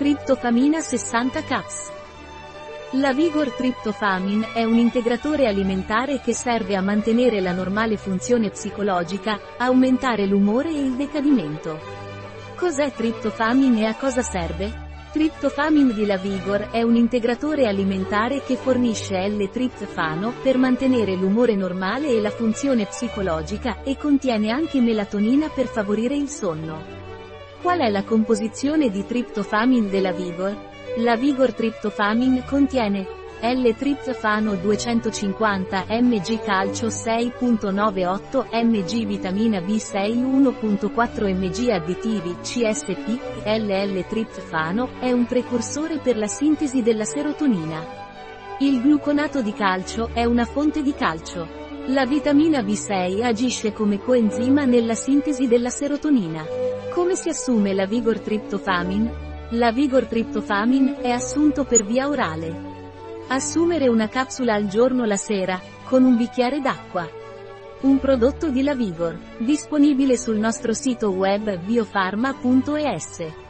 Triptofamina 60 caps. La Vigor Tryptophamin è un integratore alimentare che serve a mantenere la normale funzione psicologica, aumentare l'umore e il decadimento. Cos'è Tryptophamin e a cosa serve? Tryptophamin di La Vigor è un integratore alimentare che fornisce L-triptofano per mantenere l'umore normale e la funzione psicologica e contiene anche melatonina per favorire il sonno. Qual è la composizione di Tryptophamin della Vigor? La Vigor Tryptophamin contiene L-triptofano 250 mg calcio 6.98 mg vitamina B6 1.4 mg additivi CSP LL-triptofano è un precursore per la sintesi della serotonina. Il gluconato di calcio è una fonte di calcio. La vitamina B6 agisce come coenzima nella sintesi della serotonina. Come si assume la Vigor Tryptophamin? La Vigor Tryptophamin è assunto per via orale. Assumere una capsula al giorno la sera, con un bicchiere d'acqua. Un prodotto di La Vigor, disponibile sul nostro sito web biofarma.es.